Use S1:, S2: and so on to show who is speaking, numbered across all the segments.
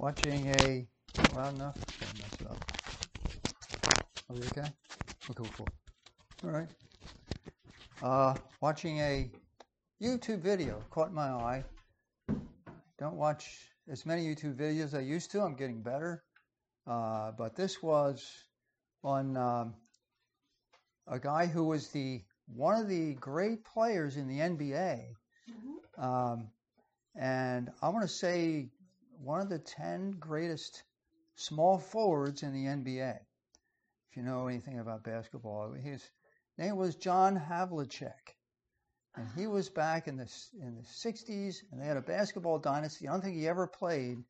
S1: watching a loud enough. Don't mess it up. Are we okay? Oh, cool. All right. Uh, watching a YouTube video caught my eye. Don't watch as many YouTube videos as I used to. I'm getting better. Uh, but this was on um, a guy who was the one of the great players in the NBA. Um, and I want to say one of the 10 greatest small forwards in the NBA. If you know anything about basketball, his name was John Havlicek. And he was back in the, in the 60s, and they had a basketball dynasty. I don't think he ever played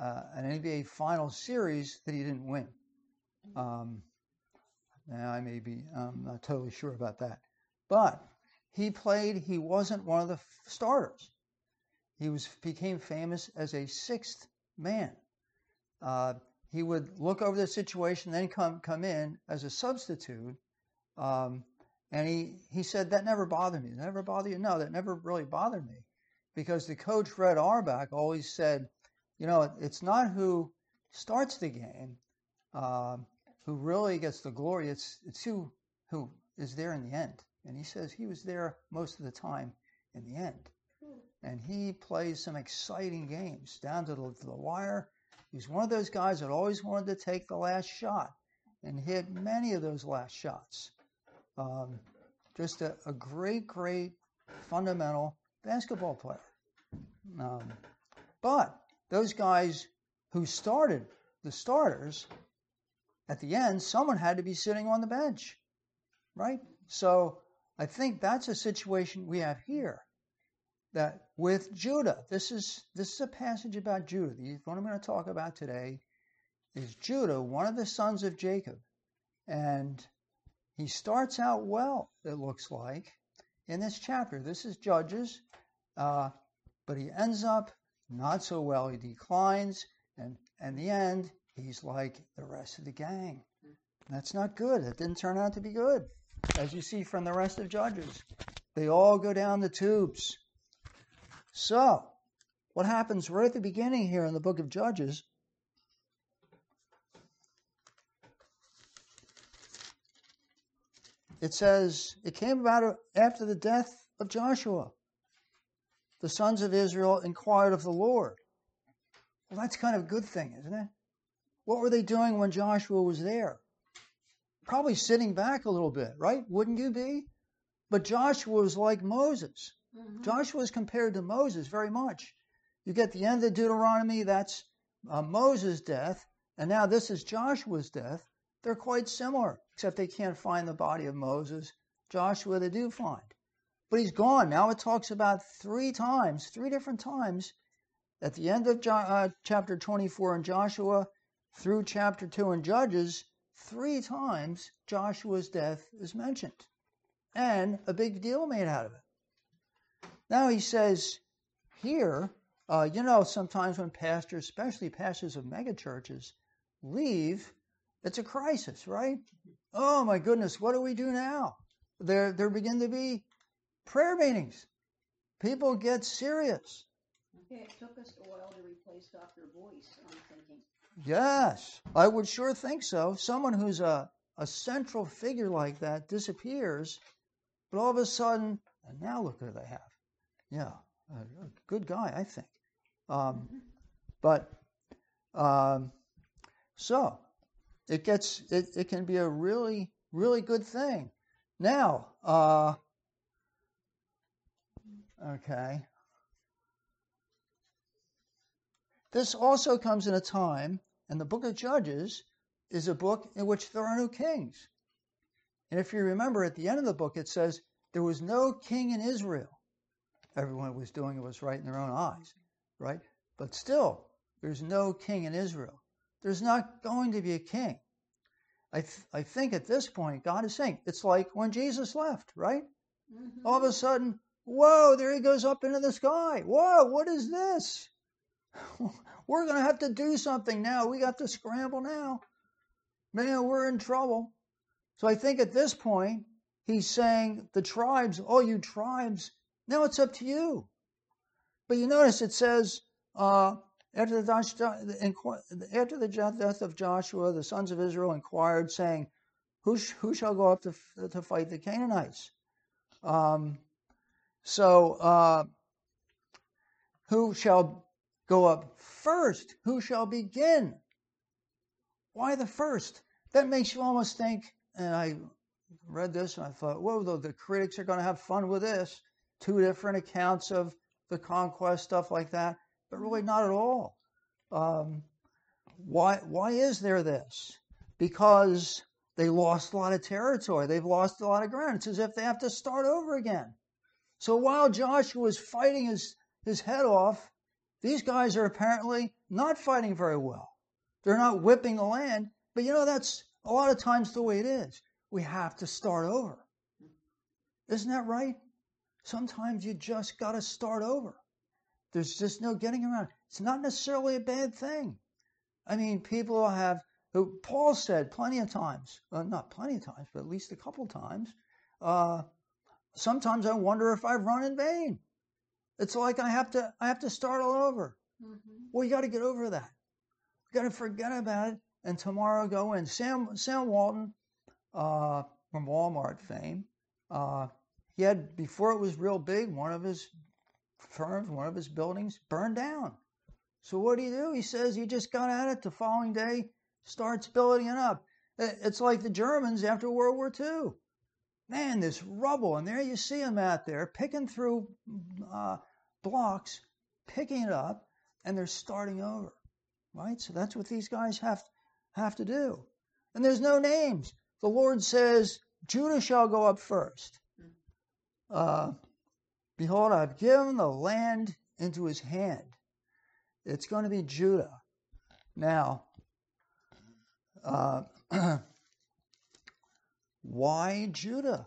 S1: uh, an NBA final series that he didn't win. Um, now, I may be, I'm not totally sure about that. But he played, he wasn't one of the starters. He was became famous as a sixth man. Uh, he would look over the situation, then come come in as a substitute. Um, and he, he said, That never bothered me. That never bothered you? No, that never really bothered me. Because the coach, Fred Auerbach, always said, You know, it's not who starts the game uh, who really gets the glory, it's, it's who, who is there in the end. And he says he was there most of the time in the end and he plays some exciting games down to the, to the wire. He's one of those guys that always wanted to take the last shot and hit many of those last shots. Um, just a, a, great, great fundamental basketball player. Um, but those guys who started, the starters, at the end, someone had to be sitting on the bench, right? So I think that's a situation we have here that with Judah, this is this is a passage about Judah. The one I'm going to talk about today is Judah, one of the sons of Jacob, and he starts out well. It looks like in this chapter. This is Judges, uh, but he ends up not so well. He declines, and in the end, he's like the rest of the gang. That's not good. It didn't turn out to be good, as you see from the rest of Judges. They all go down the tubes. So, what happens right at the beginning here in the book of Judges? It says, It came about after the death of Joshua. The sons of Israel inquired of the Lord. Well, that's kind of a good thing, isn't it? What were they doing when Joshua was there? Probably sitting back a little bit, right? Wouldn't you be? But Joshua was like Moses. Mm-hmm. Joshua is compared to Moses very much. You get the end of Deuteronomy, that's uh, Moses' death, and now this is Joshua's death. They're quite similar, except they can't find the body of Moses. Joshua, they do find. But he's gone. Now it talks about three times, three different times, at the end of jo- uh, chapter 24 in Joshua through chapter 2 in Judges, three times Joshua's death is mentioned. And a big deal made out of it. Now he says here, uh, you know, sometimes when pastors, especially pastors of megachurches, leave, it's a crisis, right? Oh my goodness, what do we do now? There, there begin to be prayer meetings. People get serious.
S2: Okay, it took us a while to replace Dr. Boyce, I'm thinking.
S1: Yes, I would sure think so. Someone who's a, a central figure like that disappears, but all of a sudden, and now look who they have. Yeah, a, good guy, I think. Um, but um, so it gets it, it can be a really really good thing. Now, uh, okay. This also comes in a time, and the book of Judges is a book in which there are no kings. And if you remember at the end of the book, it says there was no king in Israel everyone was doing it was right in their own eyes, right? But still, there's no king in Israel. There's not going to be a king. I, th- I think at this point, God is saying, it's like when Jesus left, right? Mm-hmm. All of a sudden, whoa, there he goes up into the sky. Whoa, what is this? we're going to have to do something now. We got to scramble now. Man, we're in trouble. So I think at this point, he's saying, the tribes, all you tribes, now it's up to you. But you notice it says, uh, After the, death of Joshua, the sons of Israel inquired, saying, Who, sh- who shall go up to, to fight the Canaanites? Um, so, uh, who shall go up first? Who shall begin? Why the first? That makes you almost think, and I read this and I thought, whoa, the, the critics are going to have fun with this. Two different accounts of the conquest, stuff like that but really not at all. Um, why, why is there this? Because they lost a lot of territory. They've lost a lot of ground. It's as if they have to start over again. So while Joshua is fighting his, his head off, these guys are apparently not fighting very well. They're not whipping the land, but you know, that's a lot of times the way it is. We have to start over. Isn't that right? Sometimes you just got to start over. There's just no getting around. It's not necessarily a bad thing. I mean, people have, who Paul said plenty of times, well, not plenty of times, but at least a couple times, uh, sometimes I wonder if I've run in vain. It's like I have to, I have to start all over. Mm-hmm. Well, you got to get over that. You got to forget about it and tomorrow go in. Sam, Sam Walton, uh, from Walmart fame, uh, he had, before it was real big, one of his firms, one of his buildings burned down. So what do you do? He says he just got at it the following day, starts building it up. It's like the Germans after World War II. Man, this rubble, and there you see them out there picking through uh, blocks, picking it up, and they're starting over, right? So that's what these guys have have to do. And there's no names. The Lord says, Judah shall go up first. Uh, Behold, I've given the land into his hand. It's going to be Judah. Now, uh, why Judah?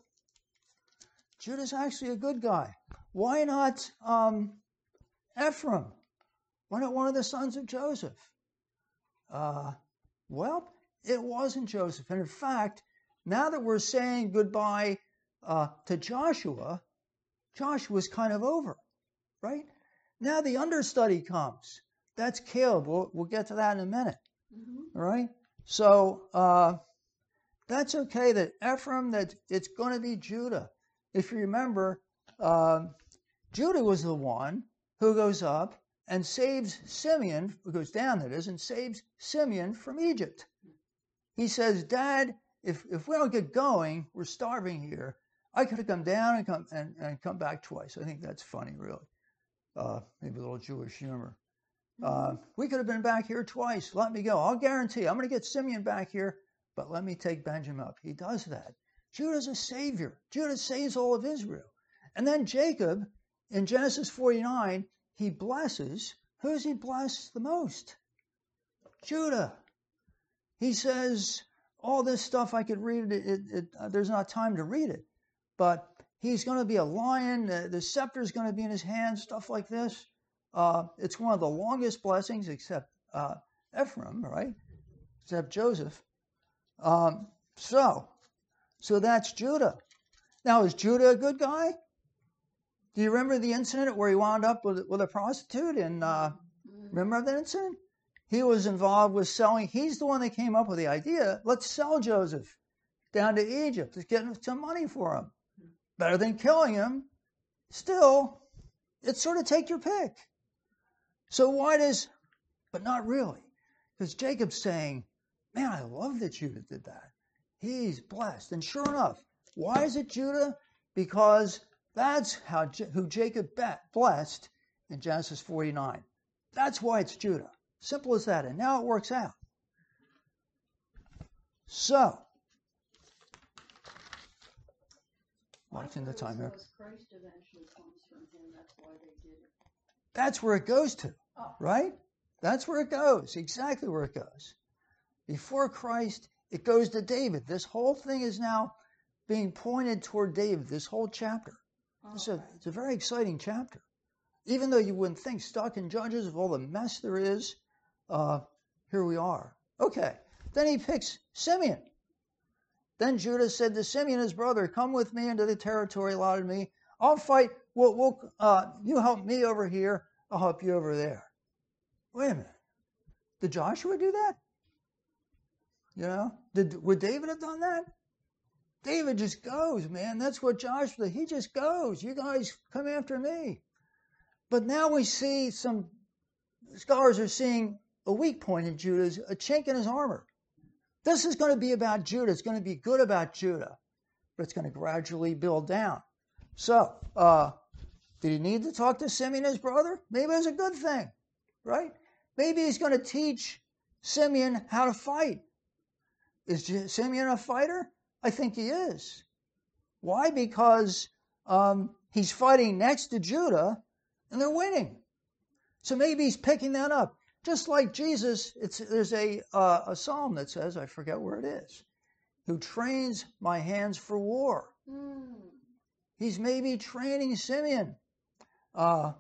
S1: Judah's actually a good guy. Why not um, Ephraim? Why not one of the sons of Joseph? Uh, well, it wasn't Joseph. And in fact, now that we're saying goodbye uh, to Joshua, Joshua's kind of over, right? Now the understudy comes. That's Caleb. We'll, we'll get to that in a minute. Mm-hmm. All right? So uh, that's okay that Ephraim, that it's going to be Judah. If you remember, uh, Judah was the one who goes up and saves Simeon, who goes down, that is, and saves Simeon from Egypt. He says, Dad, if, if we don't get going, we're starving here. I could have come down and come and, and come back twice. I think that's funny, really. Uh, maybe a little Jewish humor. Uh, we could have been back here twice. Let me go. I'll guarantee I'm going to get Simeon back here, but let me take Benjamin up. He does that. Judah's a savior. Judah saves all of Israel. And then Jacob, in Genesis 49, he blesses. Who's he blessed the most? Judah. He says, all this stuff I could read it, it, it uh, there's not time to read it but he's going to be a lion. The, the scepter is going to be in his hand, stuff like this. Uh, it's one of the longest blessings, except uh, Ephraim, right? Except Joseph. Um, so, so that's Judah. Now, is Judah a good guy? Do you remember the incident where he wound up with, with a prostitute? And uh, remember that incident? He was involved with selling. He's the one that came up with the idea. Let's sell Joseph down to Egypt. Let's get some money for him better than killing him. Still, it's sort of take your pick. So why does, but not really, because Jacob's saying, man, I love that Judah did that. He's blessed. And sure enough, why is it Judah? Because that's how who Jacob blessed in Genesis 49. That's why it's Judah. Simple as that. And now it works out. So, watching the timer. That's where it goes to, oh. right? That's where it goes. Exactly where it goes. Before Christ, it goes to David. This whole thing is now being pointed toward David, this whole chapter. It's, a, it's a very exciting chapter. Even though you wouldn't think, stuck in Judges of all the mess there is, uh, here we are. Okay. Then he picks Simeon. Then Judah said to Simeon, his brother, Come with me into the territory allotted me. I'll fight. We'll, we'll, uh, you help me over here. I'll help you over there. wait a minute. Did Joshua do that? You know, did would David have done that? David just goes, man. That's what Joshua. Did. He just goes. You guys come after me. But now we see some scholars are seeing a weak point in Judah, a chink in his armor. This is going to be about Judah. It's going to be good about Judah, but it's going to gradually build down. So, uh, did he need to talk to Simeon, his brother? Maybe it was a good thing, right? Maybe he's going to teach Simeon how to fight. Is Simeon a fighter? I think he is. Why? Because um, he's fighting next to Judah and they're winning. So maybe he's picking that up. Just like Jesus, there's a, uh, a psalm that says, I forget where it is, who trains my hands for war. Mm. He's maybe training Simeon, uh,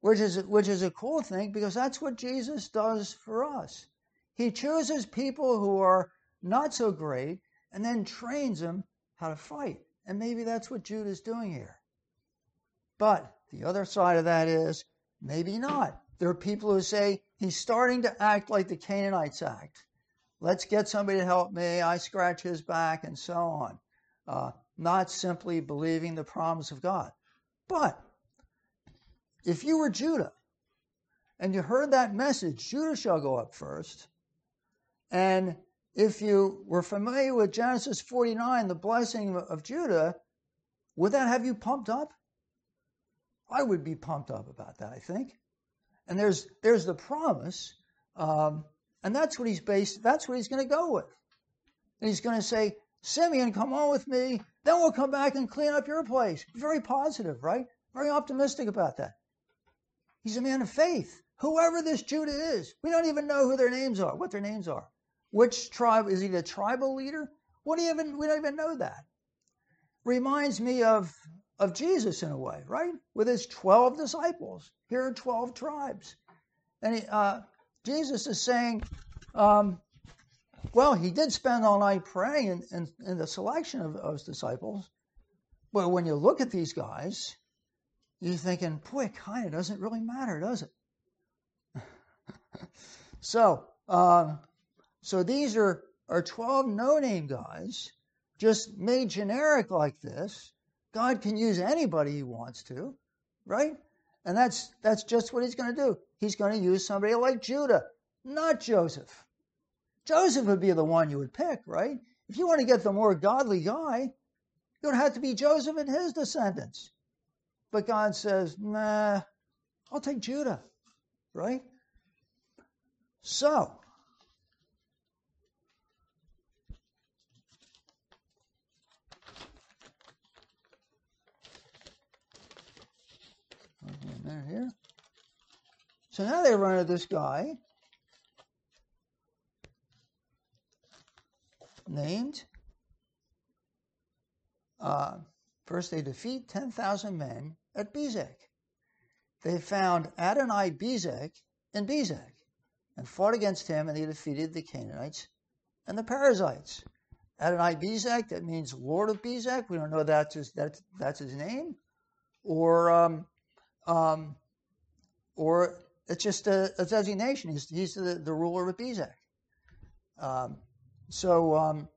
S1: which, is, which is a cool thing because that's what Jesus does for us. He chooses people who are not so great and then trains them how to fight. And maybe that's what Judah is doing here. But the other side of that is maybe not. There are people who say he's starting to act like the Canaanites act. Let's get somebody to help me. I scratch his back and so on. Uh, not simply believing the promise of God. But if you were Judah and you heard that message, Judah shall go up first, and if you were familiar with Genesis 49, the blessing of Judah, would that have you pumped up? I would be pumped up about that, I think. And there's there's the promise, um, and that's what he's based. That's what he's going to go with. And he's going to say, Simeon, come on with me. Then we'll come back and clean up your place. Very positive, right? Very optimistic about that. He's a man of faith. Whoever this Judah is, we don't even know who their names are, what their names are. Which tribe is he the tribal leader? What do you even we don't even know that. Reminds me of of Jesus in a way, right? With his 12 disciples. Here are 12 tribes. And he, uh, Jesus is saying, um, well, he did spend all night praying in, in, in the selection of those disciples. But when you look at these guys, you're thinking, boy, it kind of doesn't really matter, does it? so, uh, so these are, are 12 no name guys, just made generic like this. God can use anybody he wants to, right? And that's that's just what he's going to do. He's going to use somebody like Judah, not Joseph. Joseph would be the one you would pick, right? If you want to get the more godly guy, it would have to be Joseph and his descendants. But God says, nah, I'll take Judah, right? So, there here. So now they run into this guy named. Uh, first, they defeat 10,000 men at Bezek. They found Adonai Bezek in Bezek and fought against him, and they defeated the Canaanites and the Perizzites. Adonai Bezek, that means Lord of Bezek. We don't know that's his, that's, that's his name. Or um, um, or it's just a, a, designation. He's, he's the, the ruler of Bezek. Um, so um,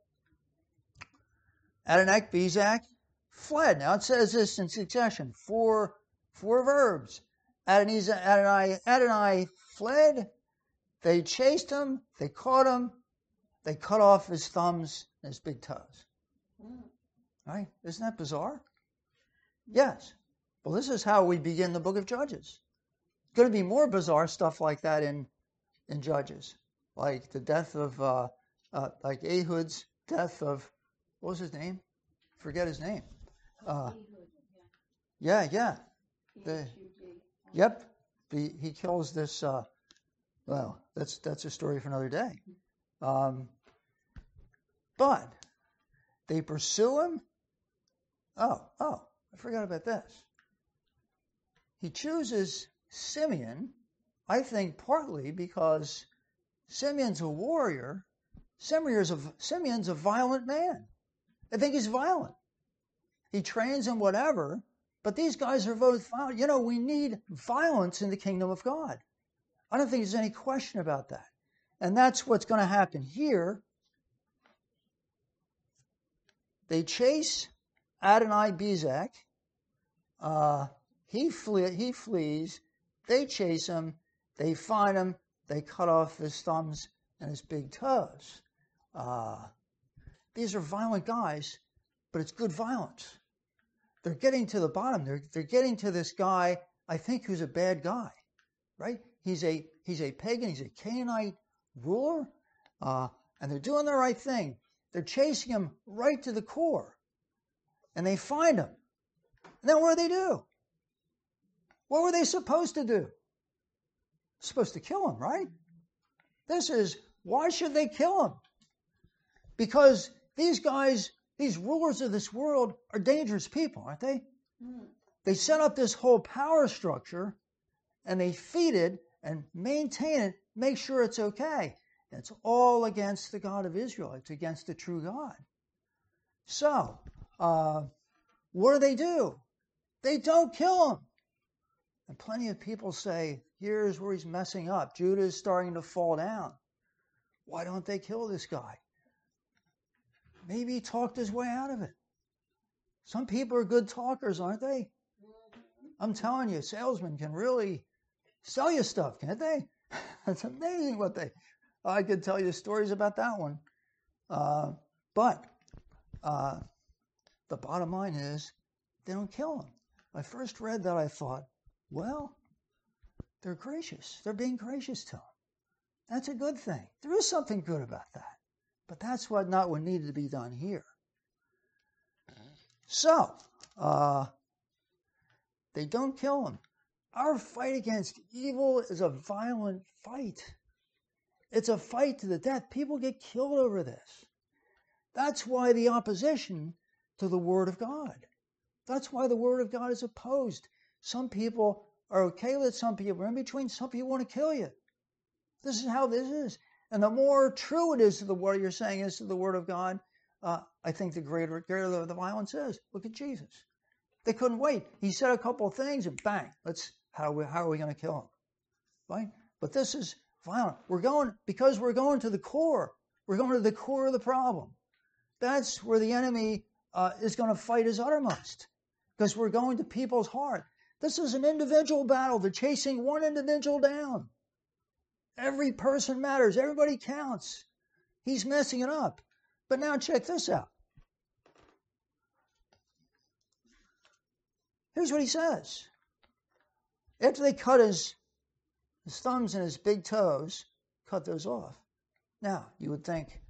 S1: Adonai Bezek fled. Now it says this in succession, four, four verbs. Adonai, Adonai, Adonai fled, they chased him, they caught him, they cut off his thumbs and his big toes. Right? Isn't that bizarre? Yes. Well, this is how we begin the book of Judges. It's going to be more bizarre stuff like that in in Judges, like the death of uh, uh, like Ehud's death of what was his name? Forget his name. Uh, yeah, yeah. The, yep. The, he kills this. Uh, well, that's that's a story for another day. Um, but they pursue him. Oh, oh, I forgot about this. He chooses Simeon, I think partly because Simeon's a warrior. Simeon's a, Simeon's a violent man. I think he's violent. He trains and whatever, but these guys are both violent. You know, we need violence in the kingdom of God. I don't think there's any question about that. And that's what's going to happen here. They chase Adonai Bezek. Uh, he, flee, he flees. They chase him. They find him. They cut off his thumbs and his big toes. Uh, these are violent guys, but it's good violence. They're getting to the bottom. They're, they're getting to this guy, I think, who's a bad guy, right? He's a, he's a pagan, he's a Canaanite ruler, uh, and they're doing the right thing. They're chasing him right to the core, and they find him. And then what do they do? What were they supposed to do? Supposed to kill him, right? This is why should they kill him? Because these guys, these rulers of this world, are dangerous people, aren't they?
S2: Mm.
S1: They set up this whole power structure and they feed it and maintain it, make sure it's okay. It's all against the God of Israel. It's against the true God. So, uh, what do they do? They don't kill him. And plenty of people say, here's where he's messing up. Judah is starting to fall down. Why don't they kill this guy? Maybe he talked his way out of it. Some people are good talkers, aren't they? I'm telling you, salesmen can really sell you stuff, can't they? It's amazing what they. I could tell you stories about that one. Uh, but uh, the bottom line is, they don't kill him. I first read that, I thought, well, they're gracious. They're being gracious to him. That's a good thing. There is something good about that. But that's what not what needed to be done here. So, uh, they don't kill him. Our fight against evil is a violent fight. It's a fight to the death. People get killed over this. That's why the opposition to the Word of God. That's why the Word of God is opposed. Some people are okay with it, some people are in between, some people want to kill you. This is how this is. And the more true it is to the word you're saying is to the Word of God, uh, I think the greater, greater the violence is. Look at Jesus. They couldn't wait. He said a couple of things and bang, let's how are we, how are we going to kill him? Right? But this is violent. We're going because we're going to the core. We're going to the core of the problem. That's where the enemy uh, is going to fight his uttermost because we're going to people's heart. This is an individual battle. They're chasing one individual down. Every person matters. Everybody counts. He's messing it up. But now check this out. Here's what he says. After they cut his, his thumbs and his big toes, cut those off. Now, you would think,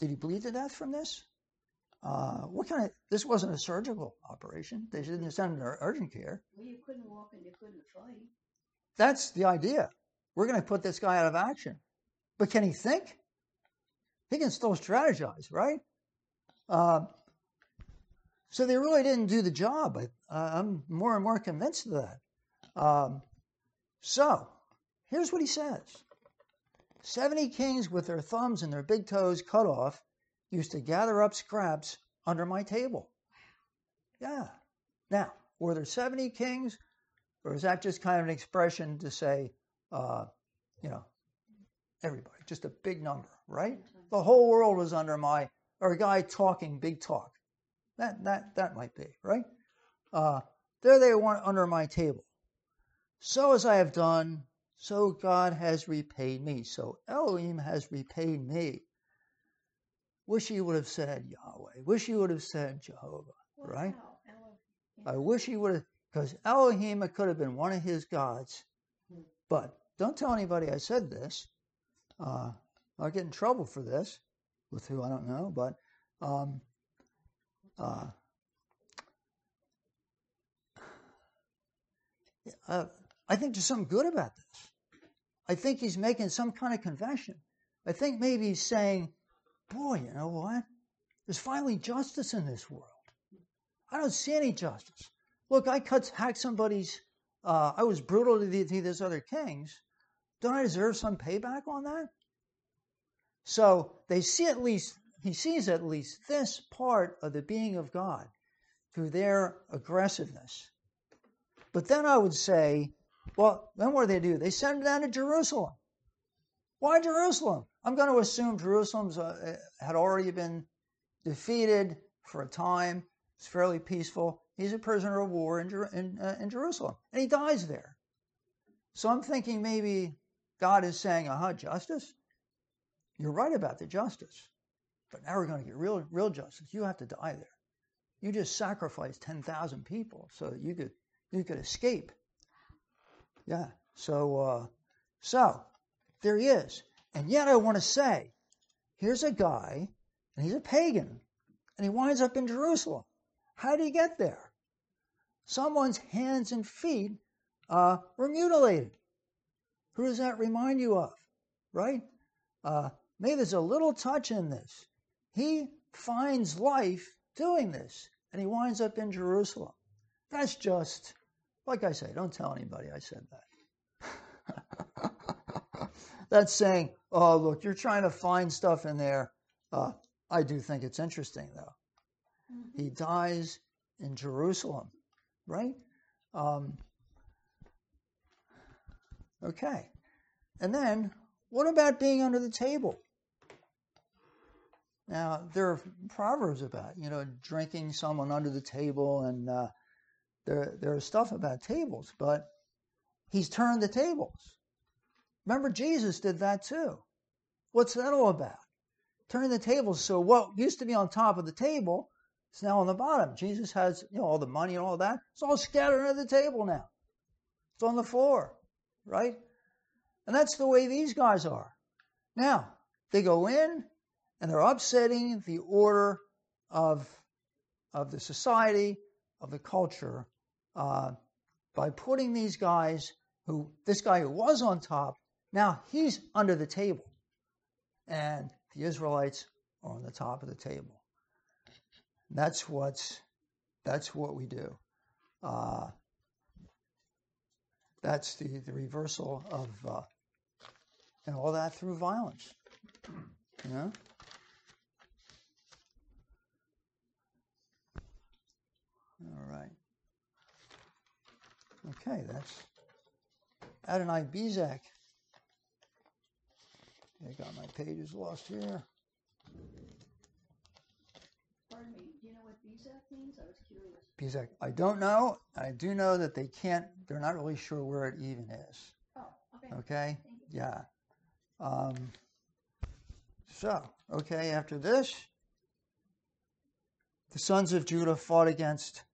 S1: did he bleed to death from this? Uh, what kind of, this wasn't a surgical operation. They didn't send him to urgent care.
S2: Well, you couldn't walk and you couldn't fight.
S1: That's the idea. We're going to put this guy out of action. But can he think? He can still strategize, right? Uh, so they really didn't do the job. I, I'm more and more convinced of that. Um, so here's what he says 70 kings with their thumbs and their big toes cut off used to gather up scraps under my table. Yeah. Now, were there 70 kings, or is that just kind of an expression to say, uh, you know, everybody, just a big number, right? The whole world was under my, or a guy talking big talk. That that that might be right. Uh, there they were under my table. So as I have done, so God has repaid me. So Elohim has repaid me. Wish he would have said Yahweh. Wish he would have said Jehovah, right? I wish he would have, because Elohim, could have been one of his gods. But don't tell anybody I said this. Uh, I'll get in trouble for this with who I don't know. But um, uh, uh, I think there's something good about this. I think he's making some kind of confession. I think maybe he's saying, boy, you know what? There's finally justice in this world. I don't see any justice. Look, I cut, hacked somebody's, uh, I was brutal to, the, to these other kings. Don't I deserve some payback on that? So they see at least, he sees at least this part of the being of God through their aggressiveness. But then I would say Well, then what do they do? They send him down to Jerusalem. Why Jerusalem? I'm going to assume Jerusalem's uh, had already been defeated for a time. It's fairly peaceful. He's a prisoner of war in, in, uh, in Jerusalem, and he dies there. So I'm thinking maybe God is saying, aha, justice? You're right about the justice. But now we're going to get real, real justice. You have to die there. You just sacrificed 10,000 people so that you could, you could escape. Yeah. So, uh, so there he is. And yet I want to say, here's a guy, and he's a pagan, and he winds up in Jerusalem. How did he get there? Someone's hands and feet uh, were mutilated. Who does that remind you of? Right? Uh, maybe there's a little touch in this. He finds life doing this, and he winds up in Jerusalem. That's just, like I say, don't tell anybody I said that. That's saying, oh, look, you're trying to find stuff in there. Uh, I do think it's interesting, though. Mm-hmm. He dies in Jerusalem, right? Um, okay. And then, what about being under the table? Now, there are proverbs about, you know, drinking someone under the table, and uh, there, there is stuff about tables, but he's turned the tables. Remember, Jesus did that too. What's that all about? Turning the tables so what used to be on top of the table is now on the bottom. Jesus has, you know, all the money and all that. It's all scattered under the table now. It's on the floor, right? And that's the way these guys are. Now, they go in, and they're upsetting the order of, of the society, of the culture, uh, by putting these guys who, this guy who was on top, now he's under the table. And the Israelites are on the top of the table. That's what's, that's what we do. Uh, that's the, the reversal of, uh, and all that through violence. You know? All right. Okay, that's Adonai Bezek. I got my pages lost here.
S2: Pardon me, do you know what Bezek means? I was curious.
S1: Bezek, I don't know. I do know that they can't, they're not really sure where it even is.
S2: Oh, okay.
S1: Okay? Yeah. Um, so, okay, after this, the sons of Judah fought against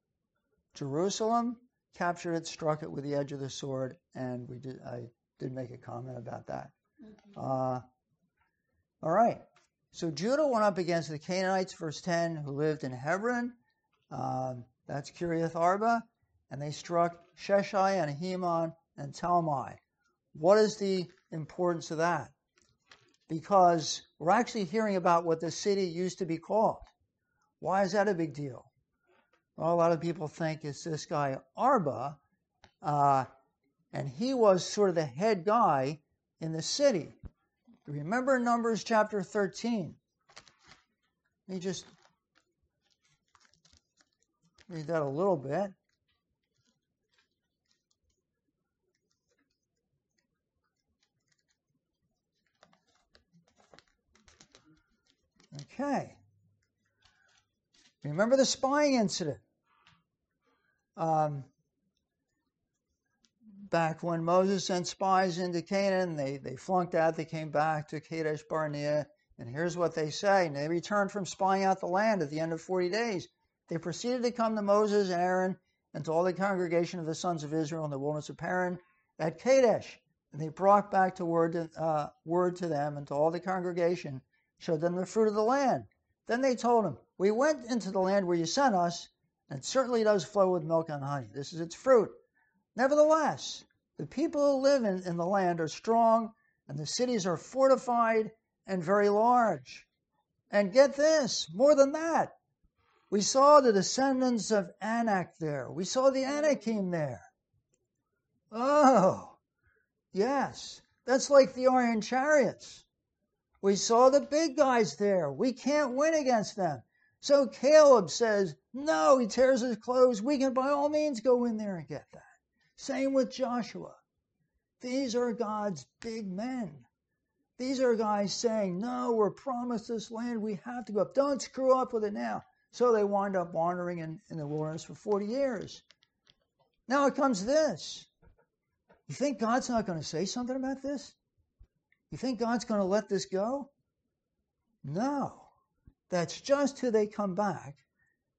S1: Jerusalem, captured it, struck it with the edge of the sword, and we did. I did make a comment about that. Mm-hmm. Uh, all right. So Judah went up against the Canaanites, verse 10, who lived in Hebron. Um, that's Kiriath Arba. And they struck Sheshai and Ahiman and Talmai. What is the importance of that? Because we're actually hearing about what the city used to be called. Why is that a big deal? Well, a lot of people think it's this guy Arba, uh, and he was sort of the head guy in the city. Remember Numbers chapter 13. Let me just read that a little bit. Okay. Remember the spying incident um, back when Moses sent spies into Canaan, they, they flunked out, they came back to Kadesh Barnea, and here's what they say. And they returned from spying out the land at the end of 40 days. They proceeded to come to Moses and Aaron and to all the congregation of the sons of Israel in the wilderness of Paran at Kadesh. And they brought back to word, to, uh, word to them and to all the congregation, showed them the fruit of the land. Then they told him, We went into the land where you sent us, and it certainly does flow with milk and honey. This is its fruit. Nevertheless, the people who live in, in the land are strong, and the cities are fortified and very large. And get this, more than that, we saw the descendants of Anak there. We saw the Anakim there. Oh, yes, that's like the Iron Chariots. We saw the big guys there. We can't win against them. So Caleb says, No, he tears his clothes. We can by all means go in there and get that. Same with Joshua. These are God's big men. These are guys saying, No, we're promised this land. We have to go up. Don't screw up with it now. So they wind up wandering in, in the wilderness for 40 years. Now it comes this. You think God's not going to say something about this? You think God's going to let this go? No. That's just till they come back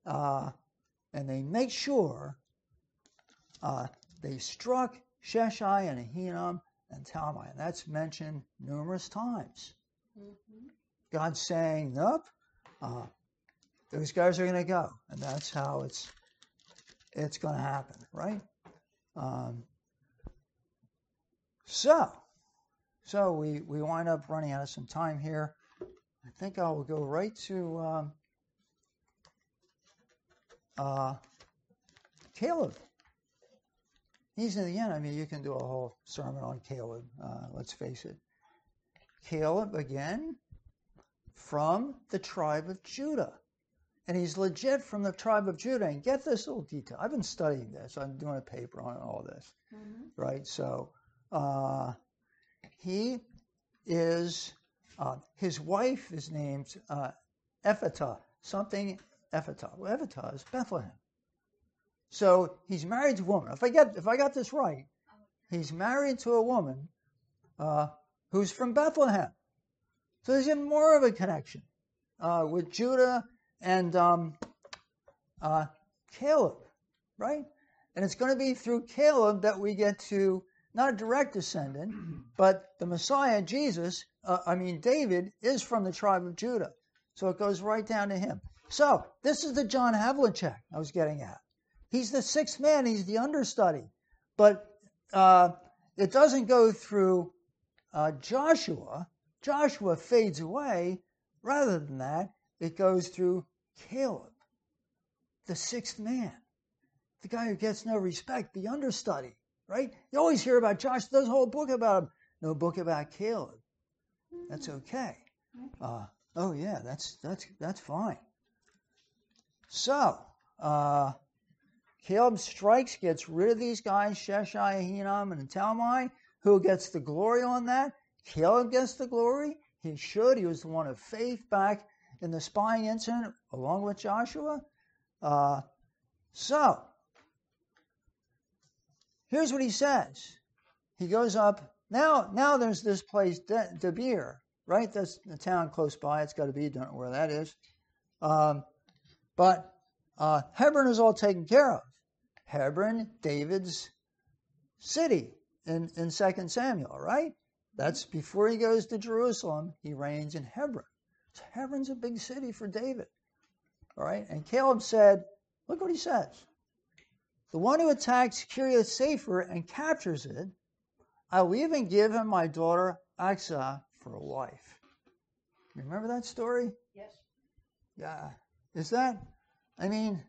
S1: uh, and they make sure uh, they struck Sheshai and Ahinam and Talmai. And that's mentioned numerous times.
S2: Mm-hmm.
S1: God's saying, nope, uh, those guys are going to go. And that's how it's it's going to happen, right? Um, so, so we, we wind up running out of some time here. I think I will go right to um, uh, Caleb. He's in the end. I mean, you can do a whole sermon on Caleb. Uh, let's face it. Caleb, again, from the tribe of Judah. And he's legit from the tribe of Judah. And get this little detail. I've been studying this. I'm doing a paper on all this.
S2: Mm-hmm.
S1: Right? So uh, he is, uh, his wife is named uh, Ephata, something Ephata. Well, Ephata is Bethlehem. So he's married to a woman. If I get if I got this right, he's married to a woman uh, who's from Bethlehem. So there's even more of a connection uh, with Judah and um, uh, Caleb, right? And it's going to be through Caleb that we get to not a direct descendant, but the Messiah, Jesus, uh, I mean, David, is from the tribe of Judah. So it goes right down to him. So this is the John Havlicek I was getting at. He's the sixth man, he's the understudy. But uh, it doesn't go through uh, Joshua. Joshua fades away. Rather than that, it goes through Caleb, the sixth man, the guy who gets no respect, the understudy, right? You always hear about Joshua, There's a whole book about him. No book about Caleb. That's okay. Uh, oh yeah, that's that's that's fine. So uh, Caleb strikes, gets rid of these guys, Sheshai, Hinam, and Talmai. Who gets the glory on that? Caleb gets the glory. He should. He was the one of faith back in the spying incident along with Joshua. Uh, so, here's what he says. He goes up. Now, now there's this place, De- Debir, right? That's the town close by. It's got to be. Don't know where that is. Um, but uh, Hebron is all taken care of. Hebron, David's city in, in 2 Samuel, right? That's mm-hmm. before he goes to Jerusalem, he reigns in Hebron. So Hebron's a big city for David. All right? And Caleb said, look what he says. The one who attacks Kiriath Sefer and captures it, I will even give him my daughter Aksa for a wife. Remember that story?
S2: Yes.
S1: Yeah. Is that I mean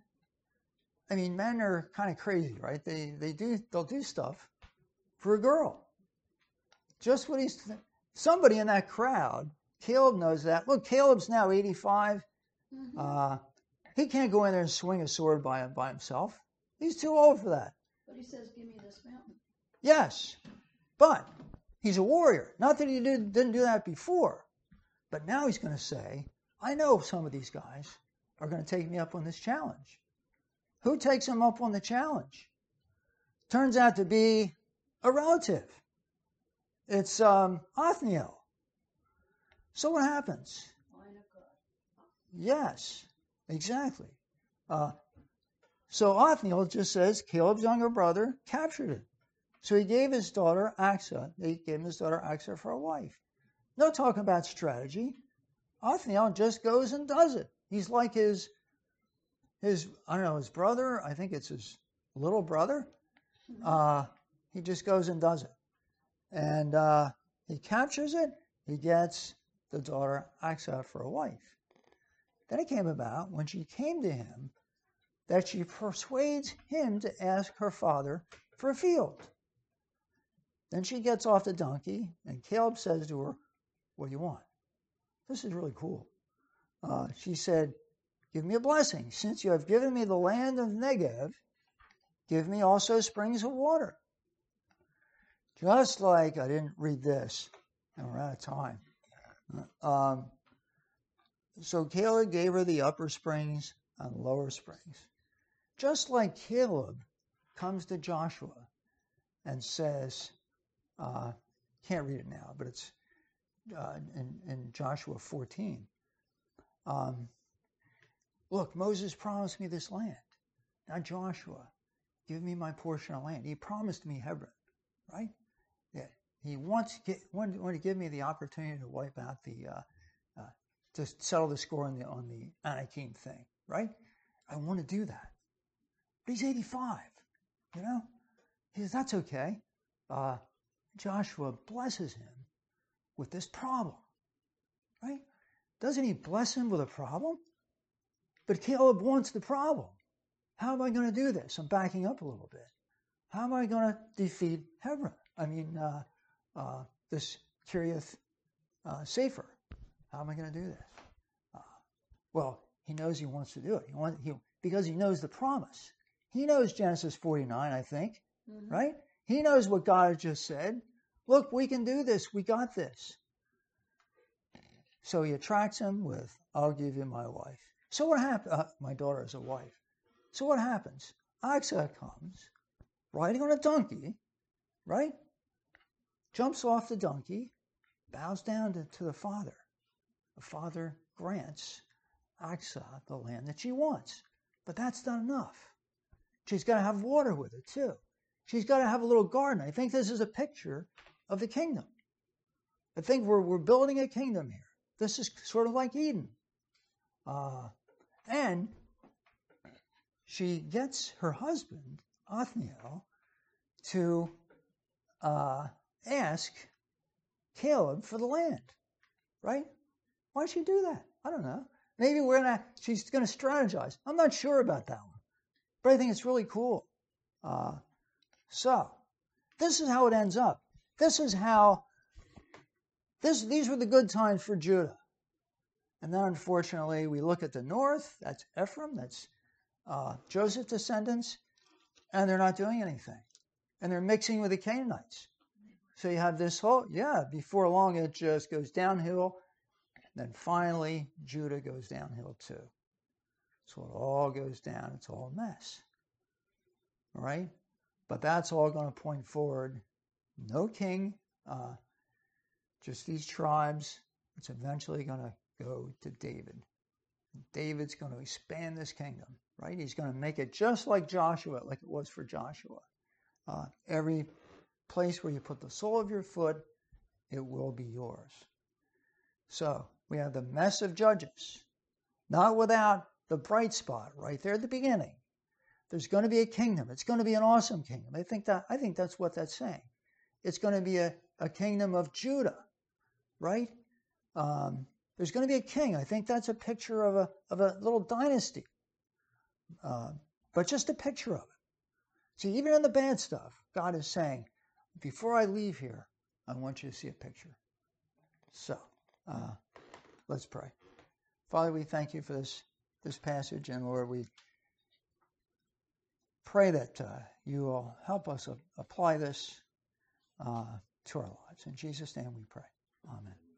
S1: I mean men are kind of crazy, right? They they do they'll do stuff for a girl. Just what he's somebody in that crowd Caleb knows that. Look, Caleb's now 85.
S2: Mm-hmm.
S1: Uh, he can't go in there and swing a sword by, by himself. He's too old for that.
S2: but he says, "Give me this mountain."
S1: Yes, but he's a warrior. Not that he did, didn't do that before, but now he's going to say, I know some of these guys are going to take me up on this challenge. Who takes him up on the challenge? Turns out to be a relative. It's um, Othniel. So what happens? Yes, exactly. Uh, so Othniel just says Caleb's younger brother captured it. So he gave his daughter Aksa, he gave his daughter Aksa for a wife. No talking about strategy. Othniel just goes and does it. He's like his, his I don't know, his brother. I think it's his little brother. Uh, he just goes and does it. And uh, he captures it. He gets the daughter Aksa for a wife. Then it came about when she came to him that she persuades him to ask her father for a field. Then she gets off the donkey, and Caleb says to her, What do you want? This is really cool. Uh, she said, Give me a blessing. Since you have given me the land of Negev, give me also springs of water. Just like I didn't read this, and we're out of time. Um, so Caleb gave her the upper springs and lower springs. Just like Caleb comes to Joshua and says, uh, can't read it now, but it's uh, in, in Joshua 14. Um, look, Moses promised me this land. Now, Joshua, give me my portion of land. He promised me Hebron, right? Yeah. He wants to, get, wanted, wanted to give me the opportunity to wipe out the, uh, uh, to settle the score on the, on the Anakim thing, right? I want to do that. But he's 85, you know? He says, that's okay. Uh, Joshua blesses him with this problem, right? Doesn't he bless him with a problem? But Caleb wants the problem. How am I going to do this? I'm backing up a little bit. How am I going to defeat Hebron? I mean, uh, uh, this Kiriath uh, Sepher. How am I going to do this? Uh, well, he knows he wants to do it. He wants, he, because he knows the promise. He knows Genesis 49, I think, mm-hmm. right? He knows what God just said. Look, we can do this. We got this. So he attracts him with, I'll give you my wife. So what happens? Uh, my daughter is a wife. So what happens? Isaac comes, riding on a donkey, right? Jumps off the donkey, bows down to, to the father. The father grants Achsah the land that she wants. But that's not enough. She's got to have water with it too. She's got to have a little garden. I think this is a picture of the kingdom. I think we're, we're building a kingdom here. This is sort of like Eden. Uh, and she gets her husband, Othniel, to uh, ask Caleb for the land, right? Why'd she do that? I don't know. Maybe we're gonna. She's gonna strategize. I'm not sure about that one, but I think it's really cool. Uh, so, this is how it ends up. This is how this these were the good times for Judah. And then unfortunately we look at the north, that's Ephraim, that's uh, Joseph's descendants, and they're not doing anything. And they're mixing with the Canaanites. So you have this whole, yeah, before long it just goes downhill. And Then finally, Judah goes downhill too. So it all goes down. It's all a mess. All right? But that's all going to point forward no king, uh, just these tribes. It's eventually going to go to David. David's going to expand this kingdom, right? He's going to make it just like Joshua, like it was for Joshua. Uh, every place where you put the sole of your foot, it will be yours. So we have the mess of judges, not without the bright spot right there at the beginning. There's going to be a kingdom. It's going to be an awesome kingdom. I think that I think that's what that's saying it's going to be a, a kingdom of Judah, right? Um, there's going to be a king. I think that's a picture of a, of a little dynasty, uh, but just a picture of it. See, even in the bad stuff, God is saying, before I leave here, I want you to see a picture. So, uh, let's pray. Father, we thank you for this, this passage, and Lord, we pray that uh, you will help us apply this uh, to our lives. In Jesus' name we pray. Amen.